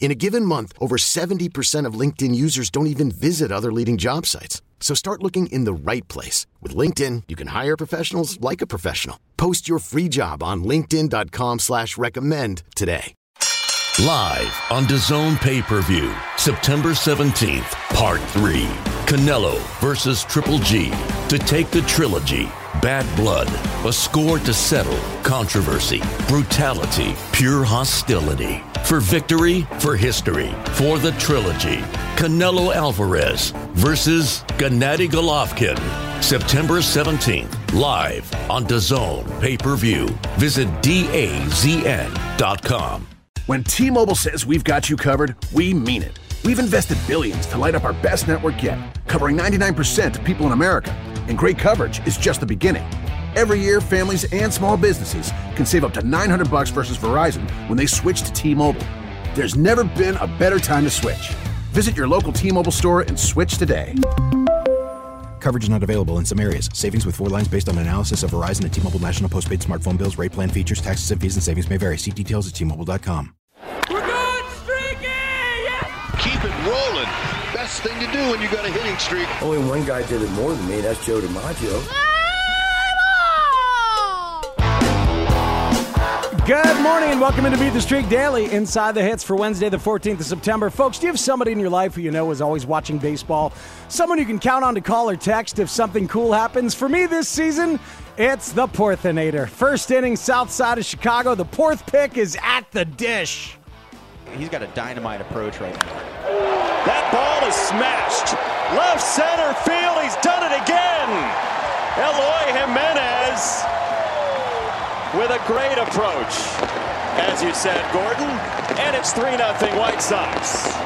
In a given month, over 70% of LinkedIn users don't even visit other leading job sites. So start looking in the right place. With LinkedIn, you can hire professionals like a professional. Post your free job on linkedin.com slash recommend today. Live on DAZN pay-per-view, September 17th, Part 3. Canelo versus Triple G. To take the trilogy, Bad Blood, a score to settle, controversy, brutality, pure hostility. For victory, for history, for the trilogy. Canelo Alvarez versus Gennady Golovkin. September 17th, live on DAZN pay-per-view. Visit DAZN.com. When T-Mobile says we've got you covered, we mean it. We've invested billions to light up our best network yet, covering 99% of people in America. And great coverage is just the beginning. Every year, families and small businesses can save up to 900 bucks versus Verizon when they switch to T-Mobile. There's never been a better time to switch. Visit your local T-Mobile store and switch today. Coverage is not available in some areas. Savings with four lines based on analysis of Verizon and T-Mobile national postpaid smartphone bills. Rate plan features, taxes and fees and savings may vary. See details at T-Mobile.com. We're going streaky! Yes! Keep it rolling. Best thing to do when you got a hitting streak. Only one guy did it more than me. That's Joe DiMaggio. Ah! Good morning and welcome into Beat the Streak Daily inside the hits for Wednesday, the 14th of September. Folks, do you have somebody in your life who you know is always watching baseball? Someone you can count on to call or text if something cool happens? For me this season, it's the Porthinator. First inning, south side of Chicago. The Porth pick is at the dish. He's got a dynamite approach right now. That ball is smashed. Left center field. He's done it again. Eloy Jimenez with a great approach. As you said, Gordon. And it's 3 0 White Sox.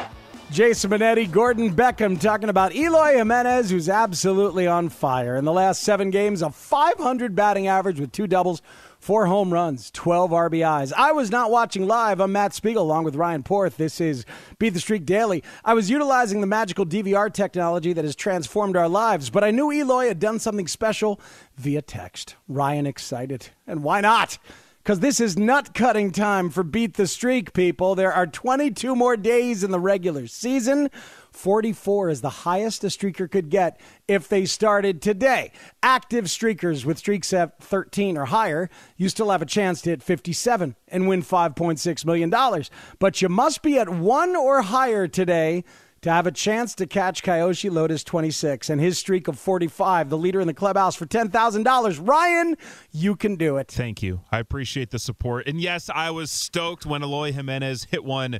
Jason Benetti, Gordon Beckham talking about Eloy Jimenez, who's absolutely on fire. In the last seven games, a 500 batting average with two doubles, four home runs, 12 RBIs. I was not watching live. I'm Matt Spiegel along with Ryan Porth. This is Beat the Streak Daily. I was utilizing the magical DVR technology that has transformed our lives, but I knew Eloy had done something special via text. Ryan excited. And why not? Because this is nut cutting time for Beat the Streak, people. There are 22 more days in the regular season. 44 is the highest a streaker could get if they started today. Active streakers with streaks at 13 or higher, you still have a chance to hit 57 and win $5.6 million. But you must be at one or higher today to have a chance to catch Kyoshi Lotus 26 and his streak of 45, the leader in the clubhouse for $10,000. Ryan, you can do it. Thank you. I appreciate the support. And yes, I was stoked when Eloy Jimenez hit one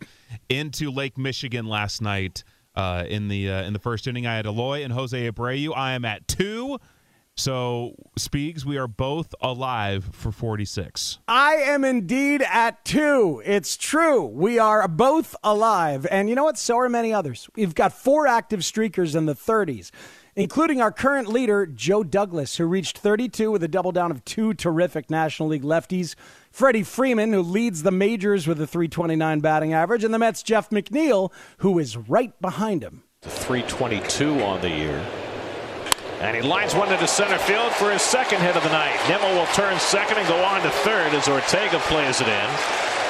into Lake Michigan last night. Uh, in the uh, in the first inning, I had Eloy and Jose Abreu. I am at two. So, Speegs, we are both alive for 46. I am indeed at two. It's true. We are both alive. And you know what? So are many others. We've got four active streakers in the 30s, including our current leader, Joe Douglas, who reached 32 with a double down of two terrific National League lefties. Freddie Freeman, who leads the majors with a 329 batting average, and the Mets' Jeff McNeil, who is right behind him. 322 on the year. And he lines one into center field for his second hit of the night. Nimmo will turn second and go on to third as Ortega plays it in.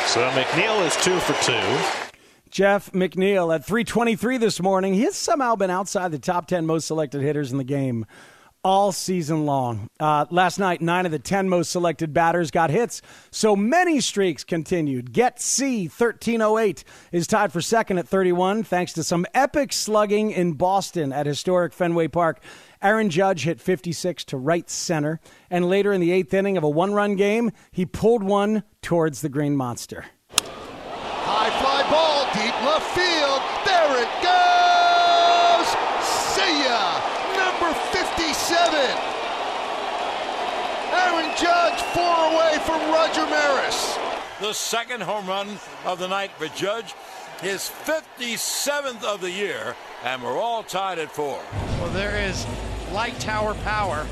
So McNeil is two for two. Jeff McNeil at 323 this morning. He has somehow been outside the top 10 most selected hitters in the game all season long. Uh, last night, nine of the 10 most selected batters got hits, so many streaks continued. Get C 1308 is tied for second at 31, thanks to some epic slugging in Boston at historic Fenway Park. Aaron Judge hit 56 to right center, and later in the eighth inning of a one run game, he pulled one towards the Green Monster. High fly ball, deep left field. There it goes. See ya. Number 57. Aaron Judge, four away from Roger Maris. The second home run of the night for Judge, his 57th of the year, and we're all tied at four. Well, there is light tower power,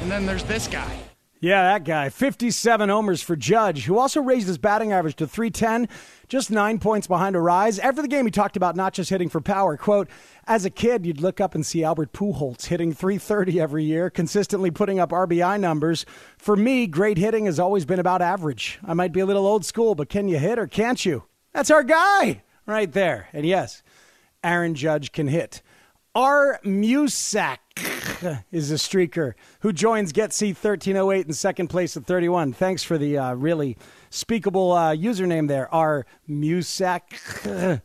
and then there's this guy. Yeah, that guy. 57 homers for Judge, who also raised his batting average to 310, just nine points behind Arraez. After the game, he talked about not just hitting for power. Quote, as a kid, you'd look up and see Albert Pujols hitting 330 every year, consistently putting up RBI numbers. For me, great hitting has always been about average. I might be a little old school, but can you hit or can't you? That's our guy right there. And yes, Aaron Judge can hit. R. Musak is a streaker who joins Get C 1308 in second place at 31. Thanks for the uh, really speakable uh, username there, R. Musak.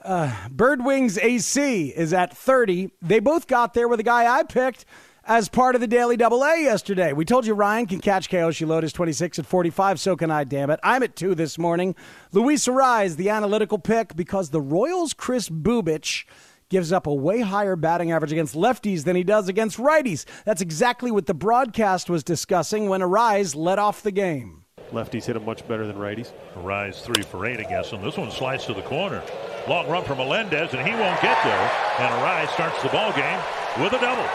Uh, Birdwings AC is at 30. They both got there with a guy I picked as part of the Daily Double A yesterday. We told you Ryan can catch Kyoshi Lotus 26 at 45, so can I, damn it. I'm at 2 this morning. Luis Arraez, the analytical pick, because the Royals' Kris Bubic gives up a way higher batting average against lefties than he does against righties. That's exactly what the broadcast was discussing when Arraez led off the game. Lefties hit him much better than righties. Arraez three for eight against him. This one slides to the corner. Long run from Melendez, and he won't get there. And Arraez starts the ball game with a double.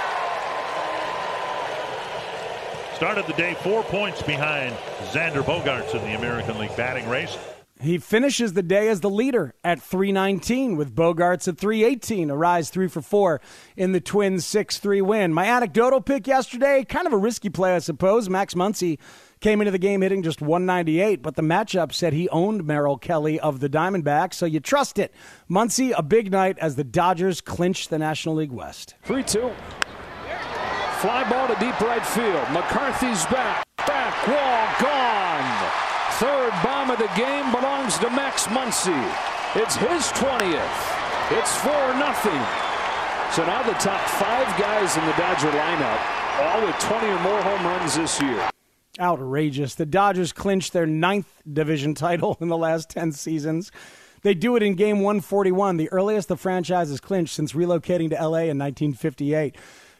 Started the day four points behind Xander Bogaerts in the American League batting race. He finishes the day as the leader at 319 with Bogaerts at 318. Arraez three for four in the Twins 6 3 win. My anecdotal pick yesterday, kind of a risky play, I suppose. Max Muncy came into the game hitting just 198, but the matchup said he owned Merrill Kelly of the Diamondbacks, so you trust it. Muncy, a big night as the Dodgers clinch the National League West. 3 2. Fly ball to deep right field. McCarthy's back. Back wall gone. Third bomb of the game belongs to Max Muncy. It's his 20th. It's 4 nothing. So now the top five guys in the Dodger lineup, all with 20 or more home runs this year. Outrageous. The Dodgers clinched their ninth division title in the last 10 seasons. They do it in game 141, the earliest the franchise has clinched since relocating to LA in 1958.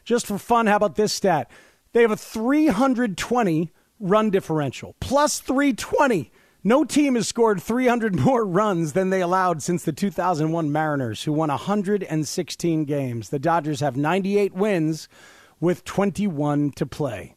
Just for fun, how about this stat? They have a 320 run differential, plus 320. No team has scored 300 more runs than they allowed since the 2001 Mariners, who won 116 games. The Dodgers have 98 wins with 21 to play.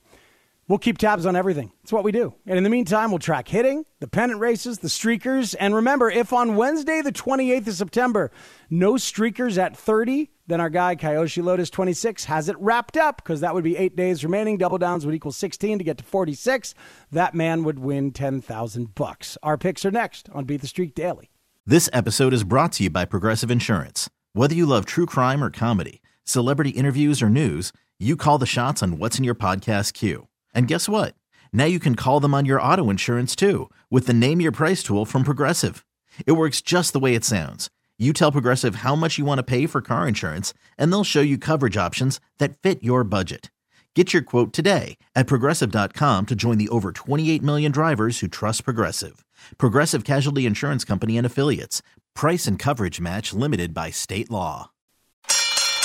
We'll keep tabs on everything. It's what we do. And in the meantime, we'll track hitting, the pennant races, the streakers. And remember, if on Wednesday, the 28th of September, no streakers at 30, then our guy, Kyoshi Lotus 26, has it wrapped up because that would be eight days remaining. Double downs would equal 16 to get to 46. That man would win 10,000 bucks. Our picks are next on Beat the Streak Daily. This episode is brought to you by Progressive Insurance. Whether you love true crime or comedy, celebrity interviews or news, you call the shots on what's in your podcast queue. And guess what? Now you can call them on your auto insurance too with the Name Your Price tool from Progressive. It works just the way it sounds. You tell Progressive how much you want to pay for car insurance, and they'll show you coverage options that fit your budget. Get your quote today at progressive.com to join the over 28 million drivers who trust Progressive. Progressive Casualty Insurance Company and Affiliates. Price and coverage match limited by state law.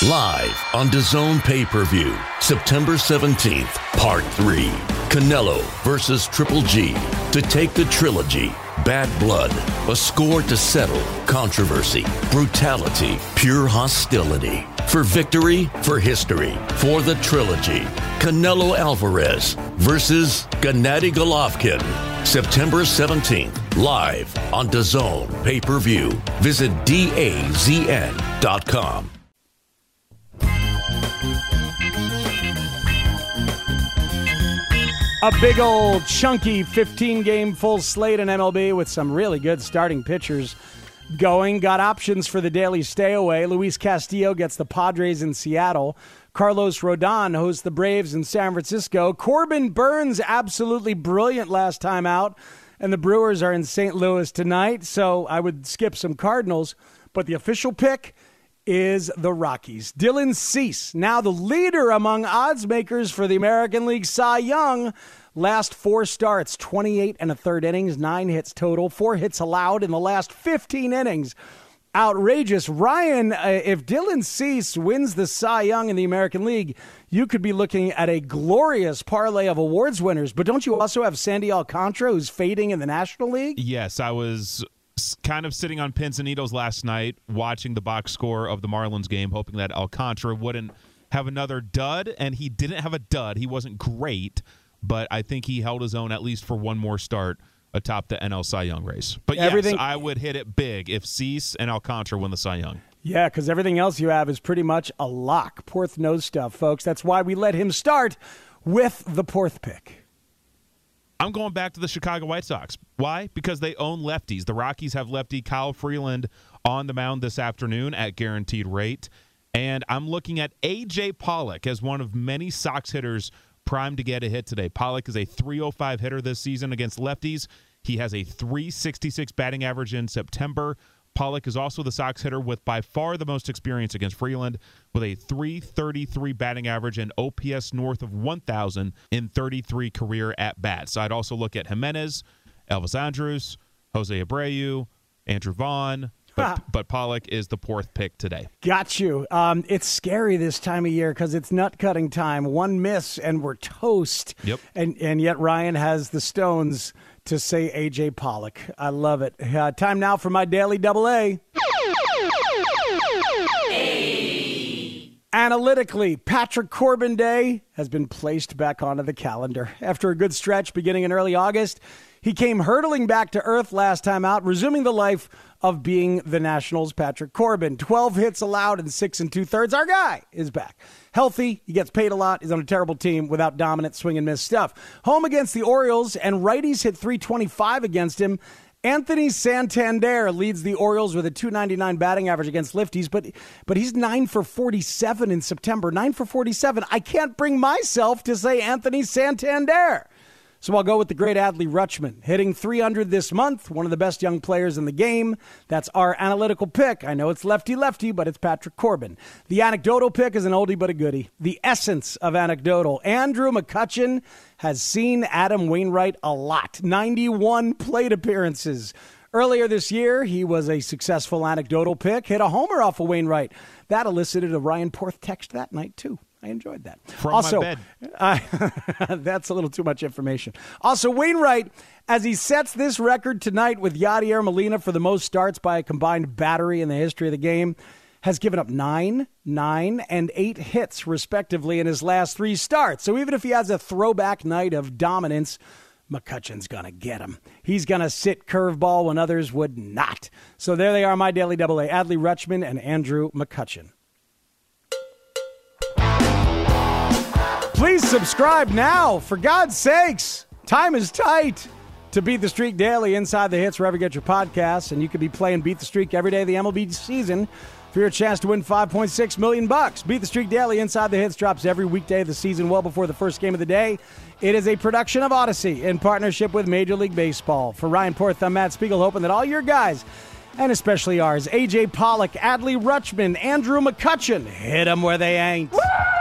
Live on DAZN pay-per-view, September 17th, Part 3. Canelo versus Triple G. To take the trilogy, Bad Blood, a score to settle, controversy, brutality, pure hostility. For victory, for history, for the trilogy. Canelo Alvarez versus Gennady Golovkin. September 17th, live on DAZN pay-per-view. Visit DAZN.com. A big old chunky 15 game full slate in MLB with some really good starting pitchers going. Got options for the daily stay away. Luis Castillo gets the Padres in Seattle. Carlos Rodon hosts the Braves in San Francisco. Corbin Burnes absolutely brilliant last time out. And the Brewers are in St. Louis tonight, so I would skip some Cardinals. But the official pick is the Rockies. Dylan Cease, now the leader among odds makers for the American League Cy Young. Last four starts, 28 and a third innings, nine hits total, four hits allowed in the last 15 innings. Outrageous. Ryan, uh, if Dylan Cease wins the Cy Young in the American League, you could be looking at a glorious parlay of awards winners. But don't you also have Sandy Alcantara, who's fading in the National League? Yes, I was kind of sitting on pins and needles last night, watching the box score of the Marlins game, hoping that Alcantara wouldn't have another dud, and he didn't have a dud. He wasn't great, but I think he held his own at least for one more start atop the NL Cy Young race. But Everything- yes, I would hit it big if Cease and Alcantara win the Cy Young. Yeah, because everything else you have is pretty much a lock. Porth knows stuff, folks. That's why we let him start with the Porth pick. I'm going back to the Chicago White Sox. Why? Because they own lefties. The Rockies have lefty Kyle Freeland on the mound this afternoon at guaranteed rate. And I'm looking at A.J. Pollock as one of many Sox hitters primed to get a hit today. Pollock is a 305 hitter this season against lefties. He has a 366 batting average in September. Pollock is also the Sox hitter with by far the most experience against Freeland with a 333 batting average and OPS north of 1,000 in 33 career at bats. I'd also look at Jimenez, Elvis Andrus, Jose Abreu, Andrew Vaughn, but, but Pollock is the Porth pick today. Got you. Um, it's scary this time of year because it's nut cutting time. One miss and we're toast. Yep. And and yet Ryan has the stones to say AJ Pollock. I love it. Uh, time now for my daily double A. Analytically, Patrick Corbin Day has been placed back onto the calendar. After a good stretch beginning in early August, he came hurtling back to earth last time out, resuming the life of being the Nationals' Patrick Corbin. 12 hits allowed and six and two thirds. Our guy is back. Healthy, he gets paid a lot, he's on a terrible team without dominant swing and miss stuff. Home against the Orioles, and righties hit 325 against him. Anthony Santander leads the Orioles with a 299 batting average against lifties, but but he's 9 for 47 in September. 9 for 47. I can't bring myself to say Anthony Santander. So I'll go with the great Adley Rutschman, hitting 300 this month, one of the best young players in the game. That's our analytical pick. I know it's lefty lefty, but it's Patrick Corbin. The anecdotal pick is an oldie but a goodie. The essence of anecdotal. Andrew McCutchen has seen Adam Wainwright a lot. 91 plate appearances. Earlier this year, he was a successful anecdotal pick, hit a homer off of Wainwright. That elicited a Ryan Porth text that night, too. I enjoyed that. From also, my bed. I- that's a little too much information. Also, Wainwright, as he sets this record tonight with Yadier Molina for the most starts by a combined battery in the history of the game, has given up nine, nine, and eight hits, respectively, in his last three starts. So even if he has a throwback night of dominance, McCutchen's going to get him. He's going to sit curveball when others would not. So there they are, my daily double A Adley Rutschman and Andrew McCutcheon. Please subscribe now, for God's sakes. Time is tight to Beat the Streak Daily inside the hits wherever you get your podcasts, and you could be playing Beat the Streak every day of the MLB season for your chance to win 5.6 million bucks. Beat the Streak Daily inside the hits drops every weekday of the season, well before the first game of the day. It is a production of Audacy in partnership with Major League Baseball. For Ryan Porth, I'm Matt Spiegel, hoping that all your guys and especially ours, AJ Pollock, Adley Rutschman, Andrew McCutchen, hit them where they ain't. Streaking!